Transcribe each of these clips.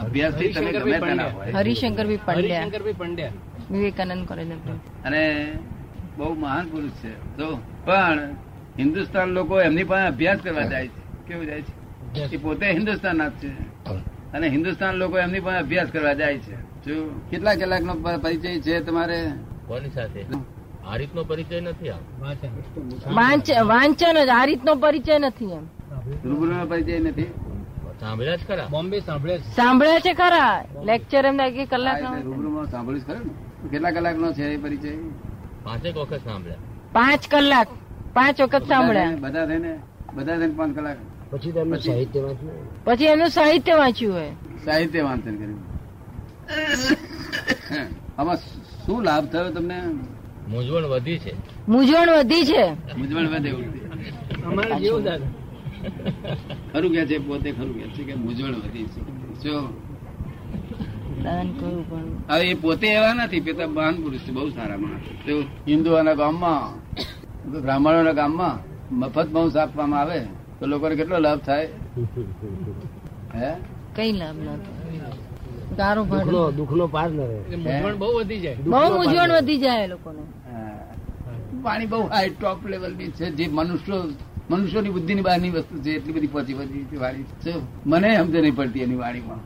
અભ્યાસથી તમે ગમે તેના હોય. હરિશંકરભાઈ પંડ્યા. હરિશંકરભાઈ પંડ્યા. વિવેકાનંદ કોલેજ અને બહુ મહાન પુરુષ છે. તો પણ હિન્દુસ્તાન લોકો એમની પાસે અભ્યાસ કરવા જાય છે. કેવું જાય છે? એ પોતે હિન્દુસ્તાન ના છે. અને હિન્દુસ્તાન લોકો એમની પાસે અભ્યાસ કરવા જાય છે. શું કેટલા કલાક નો પરિચય છે તમારે? કોની સાથે? આ રીતનો પરિચય નથી વાંચન. વાંચન જ આ રીતનો પરિચય નથી એમ. રૂબરૂનો પરિચય નથી? સાંભળ્યા જ ખરા. બોમ્બે સાંભળે છે. સાંભળ્યા છે ખરા. લેક્ચર એમને એક કલાક રૂબરૂમાં સાંભળ્યું ખરું ને? કેટલા કલાકનો છે એ પરિચય? પાંચેક વખત સાંભળ્યા. પાંચ કલાક. પાંચ વખત સાંભળ્યા. બધા થઈને બધા થઈને પાંચ કલાક? પછી તેમનું સાહિત્ય વાંચ્યું. પછી એમનું સાહિત્ય વાંચ્યું હોય. સાહિત્ય વાંચન કર્યું. આમાં શું લાભ થયો તમને? મૂંઝવણ વધી છે. મૂંઝવણ વધી છે. મૂંઝવણ વધે એવું અમારે જેવું દાદા ખરું કે છે પોતે ખરું કે છે કે મૂંઝવણ વધી છે. જો. હવે એ પોતે એવા નથી પેતા મહાન પુરુષ છે બહુ સારા માણસ. હિન્દુઓના ગામમાં બ્રાહ્મણોના ગામમાં મફત માંસ આપવામાં આવે તો લોકોને કેટલો લાભ થાય? હે? કઈ લાભ ના થાય? પાર ન રહે બહુ વધી જાય. બહુ મૂંઝવણ વધી જાય લોકોને. હા. પાણી બહુ હાઈ ટોપ લેવલની છે જે મનુષ્યો મનુષ્યોની બુદ્ધિની બહારની વસ્તુ છે, એટલી બધી પહોંચી પહોંચી વાણી મને સમજ નહીં પડતી એની વાણીમાં.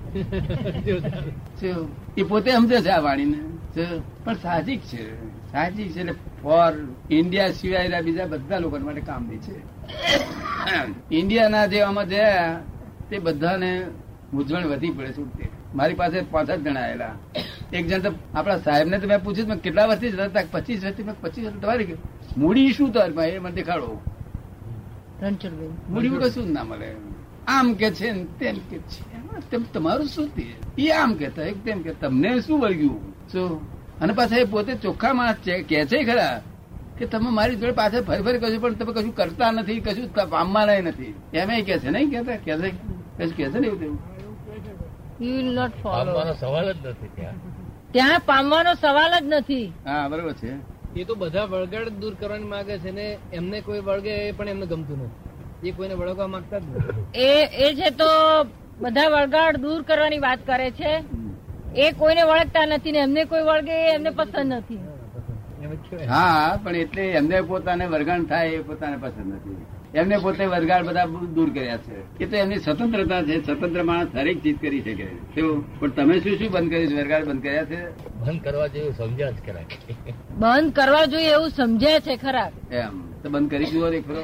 એ પોતે સમજે છે આ વાણીને. પણ સાહજિક છે. સાહજિક છે ફોર ઇન્ડિયા સિવાયના બીજા બધા લોકો માટે કામની છે. ઇન્ડિયાના જે છે, તે બધાને મૂંઝવણ વધી પડે છે. મારી પાસે પાંચ જ જણા આવેલા એક જણ તો આપણા સાહેબ ને તો મેં પૂછ્યું કેટલા વર્ષથી જતા પચીસ વર્ષથી પચીસ વર્ષ તમારી મૂડી શું તમારી એ મને દેખાડો. રણછોડભાઈ મૂડી વગર શું ના મળે આમ કે છે ને તેમ કે છે. તેમ- તમારું શું તે? એ આમ કેતા એક તેમ કે તમને શું વળગ્યું? શું? અને પાછા એ પોતે ચોખ્ખા માણસ કે છે ખરા કે તમે મારી જોડે પાછળ ફરી ફરી કશું પણ તમે કશું કરતા નથી કશું પામવાના નથી. એમ કે છે નહીં કેતા કે છે કશું કે છે ને એવું તેવું? યુ વિલ નોટ ફોલો પામવાનો સવાલ જ નથી ત્યાં પામવાનો સવાલ જ નથી. હા બરોબર છે. એ તો બધા વળગાડ દૂર કરવાની માંગે છે ને એમને કોઈ વળગે પણ એમને ગમતું નથી. એ કોઈને વળગવા માંગતા જ નથી. એ એ છે તો બધા વળગાડ દૂર કરવાની વાત કરે છે એ કોઈને વળગતા નથી ને એમને કોઈ વળગે એ એમને પસંદ નથી. હા પણ એટલે એમને પોતાને વરગાણ થાય એ પોતાને પસંદ નથી. એમને પોતે વરગાડ બધા દૂર કર્યા છે. એ તો એમની સ્વતંત્રતા છે સ્વતંત્ર માણસ દરેક ચીજ કરી શકે. તેવું પણ તમે શું શું બંધ કર્યું? છે વરગાડ બંધ કર્યા છે? બંધ કરવા જેવું સમજ્યા જ ખરા. બંધ કરવા જોઈએ એવું સમજ્યા છે ખરા. એમ. તો બંધ કરી જુઓ ને ખરો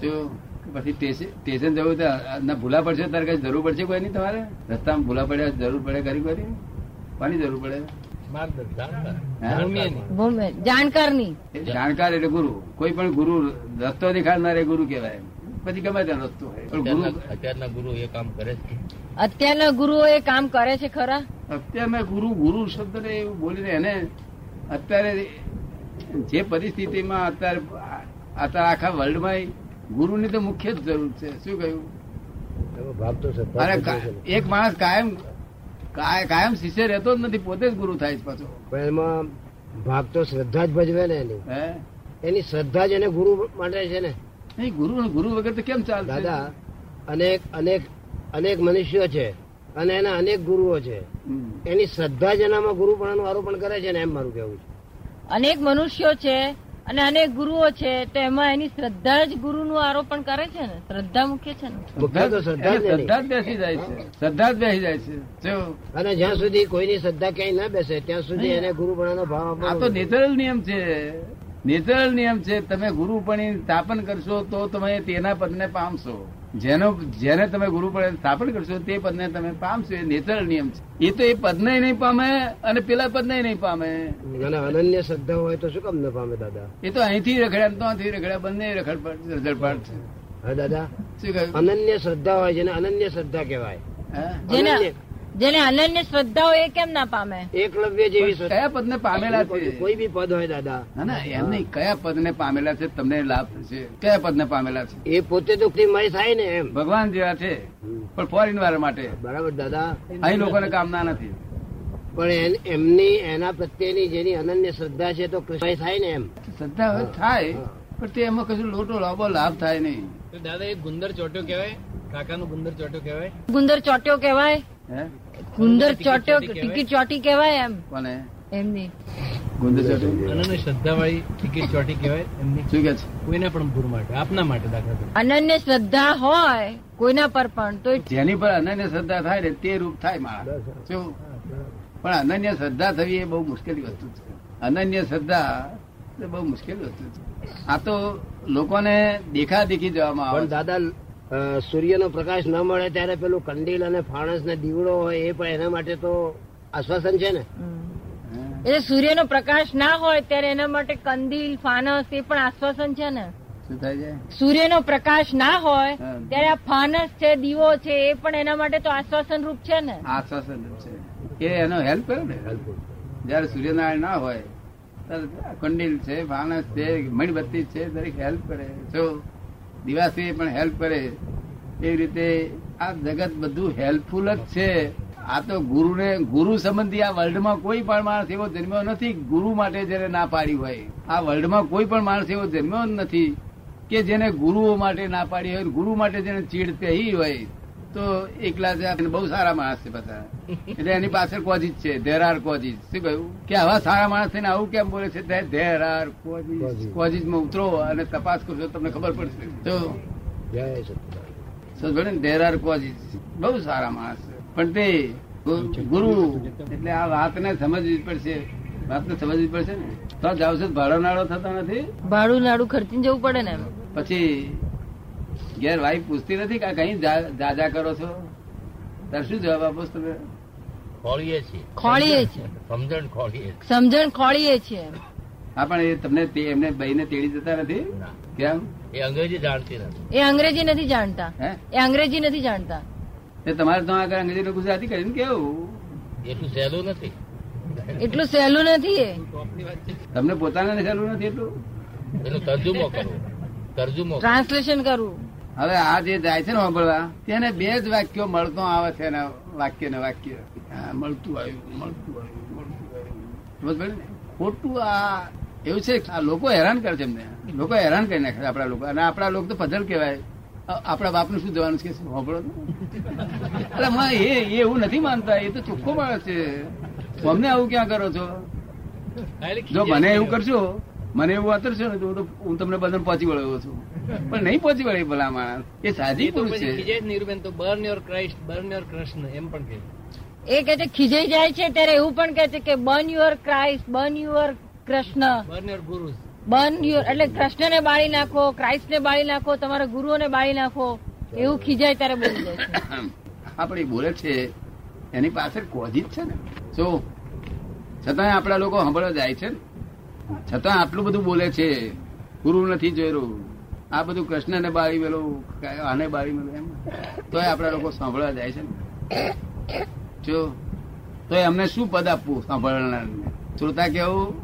શું? પછી સ્ટેશન જવું તો ના ભૂલા પડશે તારે કઈ જરૂર પડશે કોઈ નહીં તમારે? રસ્તામાં ભૂલા પડ્યા જરૂર પડે કરી કરી કોની જરૂર પડે? જાણકાર. એ જાણકાર એટલે ગુરુ. કોઈ પણ ગુરુ રસ્તો દેખાડનાર એ ગુરુ કહેવાય પછી ગમે ત્યાં રસ્તો હોય. પણ ગુરુ અત્યારના ગુરુ એ કામ કરે છે. અત્યારના ગુરુઓ એ કામ કરે છે ખરા? અત્યારના ગુરુ ગુરુ શબ્દ એવું બોલીને એને અત્યારે જે પરિસ્થિતિમાં અત્યારે અત્યારે આખા વર્લ્ડમાં ગુરુની તો મુખ્ય જ જરૂર છે. શું કહ્યું? અરે એક માણસ કાયમ કાય- કાયમ શિષ્ય રહેતો જ નથી પોતે જ ગુરુ થાય છે પાછો. પણ એમાં ભાગ તો શ્રદ્ધા જ ભજવે ને એની. એની શ્રદ્ધા જ એને ગુરુ માટે છે ને. નહીં ગુરુ ગુરુ વગર તો કેમ ચાલે દાદા અનેક અનેક અનેક મનુષ્યો છે અને એના અનેક ગુરુઓ છે. એની શ્રદ્ધા જ એનામાં ગુરુપણાનું આરોપણ કરે છે ને એમ મારું કેવું છે. અનેક મનુષ્યો છે અને અનેક ગુરુઓ છે તો એમાં એની શ્રદ્ધા જ ગુરુનું આરોપણ કરે છે ને? શ્રદ્ધા મુખ્ય છે ને? શ્રદ્ધા જ બેસી જાય છે. શ્રદ્ધા જ બેસી જાય છે. અને જ્યાં સુધી કોઈની શ્રદ્ધા ક્યાંય ના બેસે ત્યાં સુધી એને ગુરુપણાનો ભાવ આ તો નેચરલ નિયમ છે. નેચરલ નિયમ છે તમે ગુરુપણી સ્થાપન કરશો તો તમે તેના પદને પામશો. જેનો જેને તમે ગુરુપણી સ્થાપન કરશો તે પદને તમે પામશો. એ નેચરલ નિયમ છે. એ તો એ પદને નહીં પામે અને પેલા પદને નહીં પામે. અનન્ય શ્રદ્ધા હોય તો શું કામ ન પામે દાદા? એ તો અહીંથી રખડ્યા તો ત્યાંથી રખડ્યા. બંને રખડ રજડપાટ છે. હા દાદા. અનન્ય શ્રદ્ધા હોય જેને અનન્ય શ્રદ્ધા કહેવાય. હા. જેને. જેને અનન્ય શ્રદ્ધા હોય એ કેમ ના પામે? એકલવ્ય જેવી કયા પદ ને પામેલા છે? કોઈ બી પદ હોય દાદા. ના ના એમ નહીં. કયા પદને પામેલા છે તમને લાભ થશે. કયા પદને પામેલા છે? એ પોતે તો મય થાય ને એમ. ભગવાન જેવા છે. પણ ફોરેન વાળા માટે. બરાબર દાદા. અહીં લોકોને કામના નથી. પણ એમની એના પ્રત્યેની જેની અનન્ય શ્રદ્ધા છે તો કૃષ્ણ થાય ને એમ. શ્રદ્ધા થાય પણ તે એમાં કશું લોટો લાભો લાભ થાય નહીં. દાદા એ ગુંદર ચોટ્યો કહેવાય? કાકાનો ગુંદર ચોટ્યો કહેવાય? ગુંદર ચોટ્યો કહેવાય? હે? ગુંદર ચોટ્યો ટિકિટ ચોટી કહેવાય એમ. કોને? એમની ગુંદર ચોટી? અનન્ય શ્રદ્ધા વાળી ટિકિટ ચોટી કહેવાય? એમની શું કે છે? કોઈના પણ ભૂર માટે આપના માટે દાખલા અનન્ય શ્રદ્ધા હોય કોઈના પર પણ તો જેની પર અનન્ય શ્રદ્ધા થાય ને તે રૂપ થાય મારા. શું? પણ અનન્ય શ્રદ્ધા થવી એ બહુ મુશ્કેલી વસ્તુ છે. અનન્ય શ્રદ્ધા એ બહુ મુશ્કેલી વસ્તુ છે. આ તો લોકોને દેખા દેખી જવામાં આવે પણ દાદા સૂર્યનો પ્રકાશ ન મળે ત્યારે પેલું કંડીલ અને ફાણસ ને દીવડો હોય એ પણ એના માટે તો આશ્વાસન છે ને. એટલે સૂર્યનો પ્રકાશ ના હોય ત્યારે એના માટે કંદીલ ફાનસ એ પણ આશ્વાસન છે ને. શું થાય છે? સૂર્યનો પ્રકાશ ના હોય ત્યારે આ ફાનસ છે દીવો છે એ પણ એના માટે તો આશ્વાસન રૂપ છે ને. આશ્વાસન છે. એ એનો હેલ્પ કરે ને. જયારે સૂર્યનારાયણ ના હોય ત્યારે કંડીલ છે ફાનસ છે મીણબત્તી છે દરેક હેલ્પ કરે. જો દિવાસી પણ હેલ્પ કરે. એવી રીતે આ જગત બધું હેલ્પફુલ જ છે. આ તો ગુરુને, ગુરુ સંબંધી આ વર્લ્ડમાં કોઈ પણ માણસ એવો જન્મ્યો નથી ગુરુ માટે જેને ના પાડી હોય. આ વર્લ્ડમાં કોઈ પણ માણસ એવો જન્મ્યો નથી કે જેને ગુરુઓ માટે ના પાડી હોય ગુરુ માટે જેને ચીડ પહેરી હોય. તો એકલા છે બહુ સારા માણસ છે બધા. એટલે એની પાછળ કોજીજ છે ધેર આર કોજીજ શું કહ્યું? કે આવા સારા માણસ થઈને આવું કેમ બોલે છે? ધેર આર કોજીજ કોજીજમાં ઉતરો અને તપાસ કરશો તમને ખબર પડશે. તો ને ધેર આર કોજીજ બહુ સારા માણસ છે. પણ તે ગુરુ એટલે આ વાતને સમજવી પડશે. વાતને સમજવી પડશે ને? તો જાવ છો ભાડો નાડો થતો નથી? ભાડું નાડું ખર્ચીને જવું પડે ને પછી ઘેર વાઈફ પૂછતી નથી કે કઈ જા- જાજા કરો છો? તાર શું જવાબ આપો તમે? ખોળીએ છીએ. ખોળીએ છીએ. સમજણ ખોળીએ સમજણ ખોળીએ છીએ. હા પણ એ તમને એમને બહીને તેડી જતા નથી? કેમ? એ અંગ્રેજી જાણતી નથી. એ અંગ્રેજી નથી જાણતા. એ અંગ્રેજી નથી જાણતા. એ તમારે તો આગળ અંગ્રેજી ગુજરાતી ગુજરાતી કરીને કેવું? એટલું સહેલું નથી. એટલું સહેલું નથી તમને પોતાને સહેલું નથી એટલું? એનું તર્જુમો કરવું. તર્જુમો ટ્રાન્સલેશન કરવું. હવે આ જે જાય છે ને સાંભળવા તેને બે જ વાક્યો મળતો આવે છે એના વાક્ય ને વાક્ય મળતું આવ્યું મળતું આવ્યું મળતું આવ્યું સમજ ને? ખોટું આ એવું છે કે આ લોકો હેરાન કરે છે એમને લોકો હેરાન કરી નાખે આપણા લોકો અને આપણા લોકો તો પધલ કહેવાય આપણા બાપનું શું જવાનું છે? સાંભળો. એટલે એ એવું નથી માનતા એ તો ચોખ્ખો માણસ છે અમને આવું ક્યાં કરો છો જો મને એવું. કરશો મને એવું વાતરશો ને તો હું તમને બધાને પહોંચી વળ્યો છું. પણ નહીં પહોંચી વળે ભલા માણસ એ તો પુરુષ છે. ખીજાય તો burn your Christ burn your Krishna એમ પણ કહે. એ કે છે ખીજાઈ જાય છે ત્યારે એવું પણ કે છે કે burn your Christ burn your Krishna burn your guru burn your એટલે કૃષ્ણને બાળી નાખો ક્રાઇસ્ટને બાળી નાખો તમારા ગુરુઓને બાળી નાખો એવું ખીજાય ત્યારે બોલી જાય છે. આપણે બોલે છે એની પાછળ કોજી જ છે ને. શું છતાંય આપણા લોકો સાંભળવા જાય છે ને. છતાં આટલું બધું બોલે છે. ગુરુ નથી જોયેલું. આ બધું કૃષ્ણને બાળી મેલું આને બાળી મેલું એમ. તોય આપણા લોકો સાંભળવા જાય છે ને. જો તો એમને શું પદ આપવું સાંભળનારને? શ્રોતા કેવું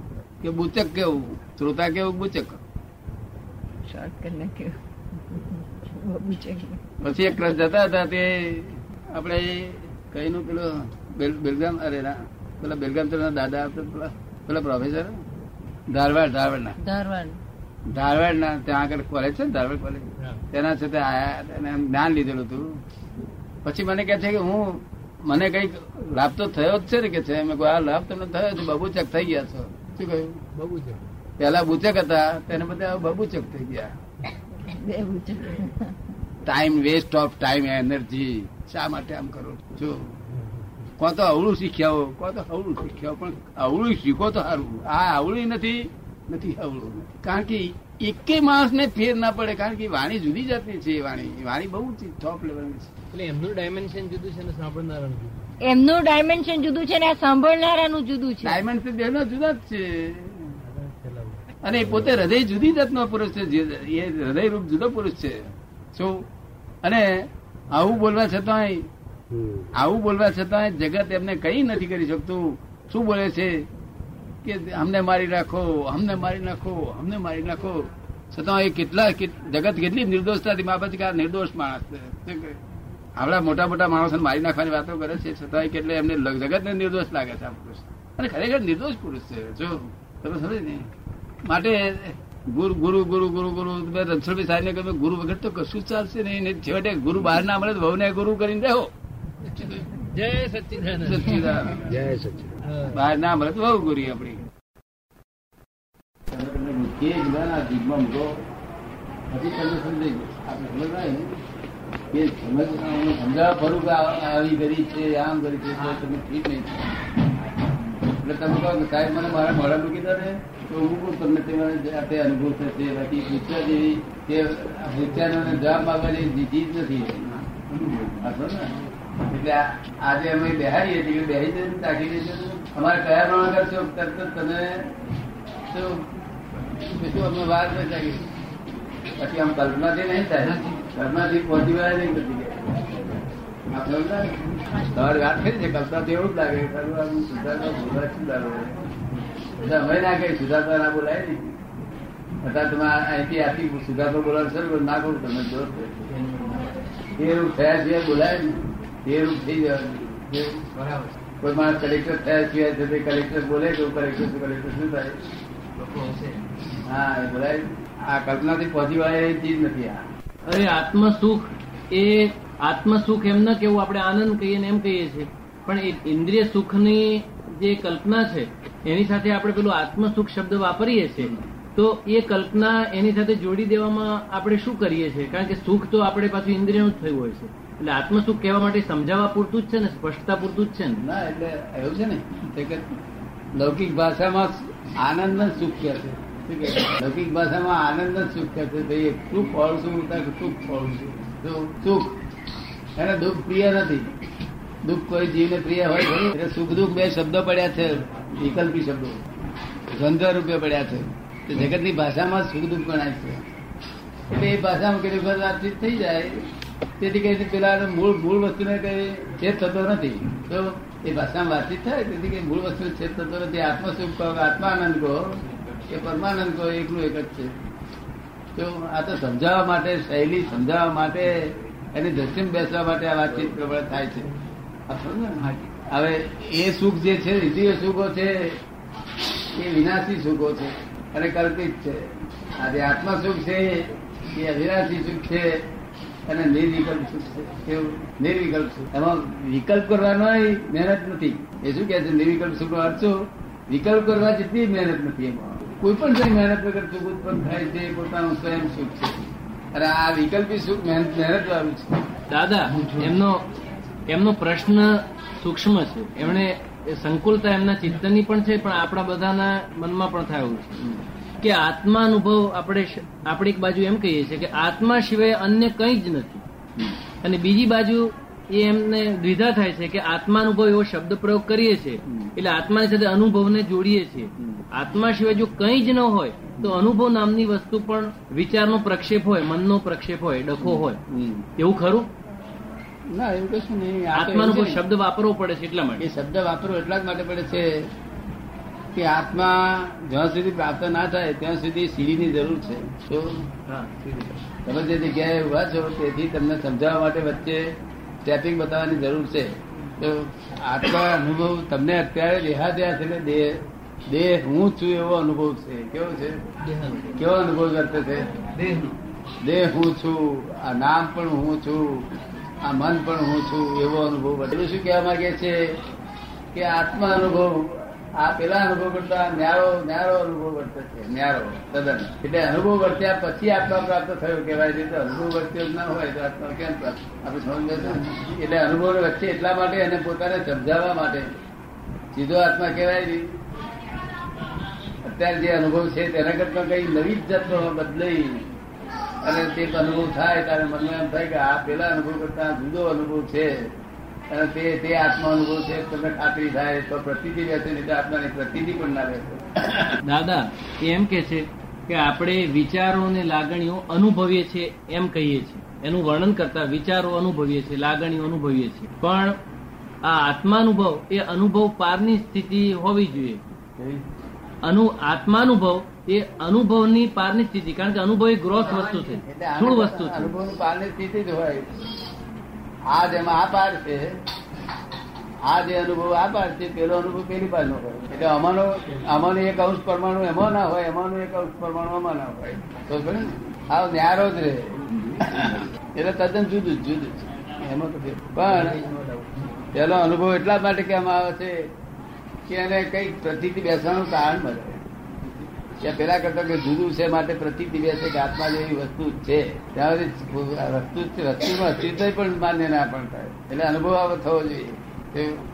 કે બુચક કેવું? શ્રોતા કેવું બુચક. પછી એક રસ જતા હતા તે આપણે કઈ નું પેલું બેલ- બેલગામ અરે ના પેલા બેલગામ દાદા પેલા પેલા પ્રોફેસર. ધારવાડ ધારવાડ ના ધારવાડ. ધારવાડ ના ત્યાં આગળ કોલેજ છે ને ધારવાડ કોલેજ. તેના સાથે આયા અને જ્ઞાન લીધેલું હતું. પછી મને કહે છે કે હું મને કંઈક લાભ તો થયો જ છે ને કે છે. મેં કોઈ આ લાભ તમને થયો છે બબુચક થઈ ગયા છો. શું કહ્યું? બબુ પેલા બુચક હતા તેને બધા બબુચક થઈ ગયા. Time waste of time energy શા માટે આમ કરો છો? કોણ તો અવળું શીખ્યા હો કો તો અવળું શીખ્યા પણ અવળું શીખો તો સારું. આ અવળું નથી નથી અવળું. કારણ કે એકે માણસ ને ફેર ના પડે કારણ કે વાણી જુદી જાતની છે વાણી વાણી બહુ ટોપ લેવલની છે. એટલે એમનું ડાયમેન્શન જુદું છે ને સાંભળનારાનું જુદું? એમનું ડાયમેન્શન જુદું છે ને આ સાંભળનારાનું જુદું છે. ડાયમેન્શન તો જુદા જ છે. અને એ પોતે હૃદય જુદી જાતનો પુરુષ છે જે- એ હૃદય રૂપ જુદો પુરુષ છે. શું અને આવું બોલવા છતાંય. આવું બોલવા છતાં જગત એમને કઈ નથી કરી શકતું. શું બોલે છે? કે અમને મારી નાખો, અમને મારી નાખો, અમને મારી નાખો. છતાં એ કેટલા જગત કેટલી નિર્દોષતાથી બાબત કે આ નિર્દોષ માણસ આવડા મોટા મોટા માણસોને મારી નાખવાની વાતો કરે છે. છતાં કેટલે એમને જગતને નિર્દોષ લાગે છે આ પુરુષ. અને ખરેખર નિર્દોષ પુરુષ છે. જો, તમે સમજ ને? માટે ગુરુ ગુરુ ગુરુ ગુરુ ગુરુ રણછોડભાઈ સાહેબ ને કહ્યું ગુરુ વગર તો કશું ચાલશે નહીં. છેવટે ગુરુ બહાર ના મળે તો વહુને ગુરુ કરીને રહો જય સચ્ચિદાનંદ સચ્ચિદાનંદ. જય સચિદાન બહાર ના મળે તો બહુ ગુરી આપણી. તમે મૂકીએ જ ના જીભમાં મૂકો. પછી તમને સમજાઈ આપણે સમજ આવી કે સમજ હું ફરું કે આવી કરી છે આમ કરી છે તો તમે ઠીક નહીં એટલે તમે કહો કે સાહેબ મને મારા મોડા મૂકી દો ને તો હું કહું તમને તે મને જાતે અનુભવ થશે. બાકી પૂછવા જેવી કે વિચારોને જવાબ માંગવા જેવી ચીજ નથી. આ ને? એટલે આજે અમે બેહારીએ છીએ બેહી જઈને તાકી દઈએ અમારે કયા પ્રમાણ કરશો? તરત તમે શું? શું અમે વાર ન જાગી પછી આમ કલ્પનાથી નહીં થાય. કલ્પનાથી. પહોંચી વળાય નહીં બધી જગ્યાએ. આપ સમજ્યા ને? તમારી વાત કરી છે કલ્પનાથી એવું જ લાગે. આમ સુધારવા બોલવા એટલે અમે ના કઈ ના બોલાય નહીં અત્યારે તમે અહીંથી આથી સુધારવા બોલાવશો ને ના કહું તમે તે થયા સિવાય બોલાય ને. તે રૂપ થઈ જવાનું જે- કોઈ માણસ કલેક્ટર થયા સિવાય છે તે કલેક્ટર બોલે તો કલેક્ટર કલેક્ટર શું થાય? હા એ બોલાય. આ કલ્પનાથી પહોંચી વળાય એ ચીજ નથી આ. અરે આત્મ સુખ એ આત્મ સુખ એમ ન કેવું આપણે આનંદ કહીએ ને એમ કહીએ છીએ. પણ એ ઇન્દ્રિય સુખની જે કલ્પના છે એની સાથે આપણે પેલું આત્મ સુખ શબ્દ વાપરીએ છીએ તો એ કલ્પના એની સાથે જોડી દેવામાં આપણે શું કરીએ છીએ? કારણ કે સુખ તો આપણે પાછું ઇન્દ્રિયનું જ થયું હોય છે. એટલે આત્મ સુખ કહેવા માટે સમજાવવા પૂરતું જ છે ને, સ્પષ્ટતા પૂરતું જ છે ને? ના, એટલે એવું છે ને કે લૌકિક ભાષામાં આનંદ સુખ કહે છે? લૌકિક ભાષામાં આનંદ સુખ કહે છે. શું ફળ શું? સુખ ફળ શું સુખ. એને દુઃખ પ્રિય નથી. દુઃખ કોઈ જીવને પ્રિય હોય એટલે સુખ દુઃખ બે શબ્દો પડ્યા છે. વિકલ્પી શબ્દો. દ્વંદ્વ રૂપે પડ્યા છે. જગતની ભાષામાં સુખ દુઃખ ગણાય છે. એટલે એ ભાષામાં કેટલી વખત વાતચીત થઈ જાય. તેથી કઈ પેલા મૂળ મૂળ વસ્તુને કઈ છેદ થતો નથી. તો એ ભાષામાં વાતચીત થાય. તેથી કઈ મૂળ વસ્તુ છેદ થતો નથી. આત્મસુખ કહો આત્માનંદ કહો, એ પરમાનંદ કહો, એકનું એક જ છે. તો આ તો સમજાવવા માટે, શૈલી સમજાવવા માટે એની દ્રષ્ટિમાં બેસવા માટે આ વાતચીત પ્રબળ થાય છે? હવે એ સુખ જે છે ઇન્દ્રિય સુખો છે, એ વિનાશી સુખો છે. અને કલ્પિત છે. આ જે આત્મા સુખ છે, એ અવિનાશી સુખ છે. અને નિર્વિકલ્પ સુખ નિર્વિકલ્પ સુખ એમાં વિકલ્પ કરવાનો મહેનત નથી. એ શું કે છે? નિર્વિકલ્પ સુખ નો અર્થ શું? વિકલ્પ કરવા જેટલી મહેનત નથી એમાં. કોઈ પણ કઈ મહેનત વગર સુખ ઉત્પન્ન થાય છે પોતાનું સ્વયં સુખ છે. અને આ વિકલ્પી સુખ મહેનત મહેનત વાળું છે. દાદા એમનો એમનો પ્રશ્ન સૂક્ષ્મ છે. એમણે એ સંકુલતા એમના ચિત્તની પણ છે પણ આપણા બધાના મનમાં પણ થયું છે. કે આત્મા અનુભવ આપણે આપણે એક બાજુ એમ કહીએ છીએ કે આત્મા સિવાય અન્ય કંઈ જ નથી. અને બીજી બાજુ એ એમને દ્વિધા થાય છે કે આત્માનુભવ એવો શબ્દ પ્રયોગ કરીએ છીએ. એટલે આત્માની સાથે અનુભવને જોડીએ છીએ. આત્મા સિવાય જો કંઈ જ ન હોય તો અનુભવ નામની વસ્તુ પણ વિચારનો પ્રક્ષેપ હોય મનનો પ્રક્ષેપ હોય ડખો હોય. એવું ખરું? ના એવું કશું નહીં. આત્માનો. શબ્દ વાપરવો પડે છે એટલા એ માટે શબ્દ વાપરવો એટલા જ માટે પડે છે કે આત્મા જ્યાં સુધી પ્રાપ્ત ના થાય ત્યાં સુધી સીડીની જરૂર છે. તો હા. તમે જે જગ્યાએ ઊભા છો તેથી તમને સમજાવવા માટે વચ્ચે સ્ટેપિંગ બતાવવાની જરૂર છે. તો આત્મા અનુભવ તમને અત્યારે દેહાદ્યાસ એટલે દેહ દેહ હું છું એવો અનુભવ છે. કેવો છે? કેવો અનુભવ કરતો છે? દેહ હું છું આ નામ પણ હું છું આ મન પણ હું છું એવો અનુભવ. બધું શું કહેવા માંગે છે? કે આત્મા અનુભવ આ પેલા અનુભવ કરતા ન્યારો ન્યારો અનુભવ વર્તે છે, ન્યારો, તદ્દન. એટલે અનુભવ વર્ત્યા પછી આત્મા પ્રાપ્ત થયો કહેવાય. છે અનુભવ વર્ત્યો ના હોય તો આત્મા કેમ આપણે સમજ એટલે અનુભવ વચ્ચે એટલા માટે એને પોતાને સમજાવવા માટે સીધો આત્મા કહેવાય નહીં અત્યારે જે અનુભવ છે તેના કરતા કઈ નવી જ જાતનો બદલાઈ અને તે અનુભવ થાય, ત્યારે મનમાં એમ થાય કે આ પેલા અનુભવ કરતા જુદો અનુભવ છે. અને તે તે આત્મા અનુભવ છે તમને ખાતરી થાય તો પ્રતિથી રહેશે નહીં તો આત્માની પ્રતિથી પણ ના રહેશે. દાદા એમ કે છે કે આપણે વિચારો અને લાગણીઓ અનુભવીએ છીએ એમ કહીએ છીએ. એનું વર્ણન કરતા વિચારો અનુભવીએ છીએ લાગણીઓ અનુભવીએ છીએ. પણ આ આત્માનુભવ એ અનુભવ પારની સ્થિતિ હોવી જોઈએ. અનુ આત્માનુભવ એ અનુભવની પારની સ્થિતિ. કારણ કે અનુભવ એ ગ્રોસ વસ્તુ છે. સ્થૂળ વસ્તુ છે. અનુભવની પારની સ્થિતિ જ હોય. આ જેમાં આ પાર છે. આ જે અનુભવ આ પાર છે, પેલો અનુભવ પેલી પાર નો હોય. એટલે અમાનો અમાનો એક અંશ પરમાણુ એમાં ના હોય અમાનો એક અંશ પરમાણુ આમાં ના હોય. તો આ ન્યારો જ રહે. એટલે તદ્દન જુદું જ, જુદું. એમાં તો પણ પેલો અનુભવ એટલા માટે કેમ આવે છે કે એને કંઈક પ્રતિથી બેસવાનું કારણ મળે કે પેલા કરતા કે જુદું છે માટે પ્રતિ છે કે આત્મા જેવી વસ્તુ જ છે. ત્યાં સુધી વસ્તુ વસ્તુમાં અસ્તિત્વ પણ માન્ય ના પણ થાય. એટલે અનુભવ થવો જોઈએ.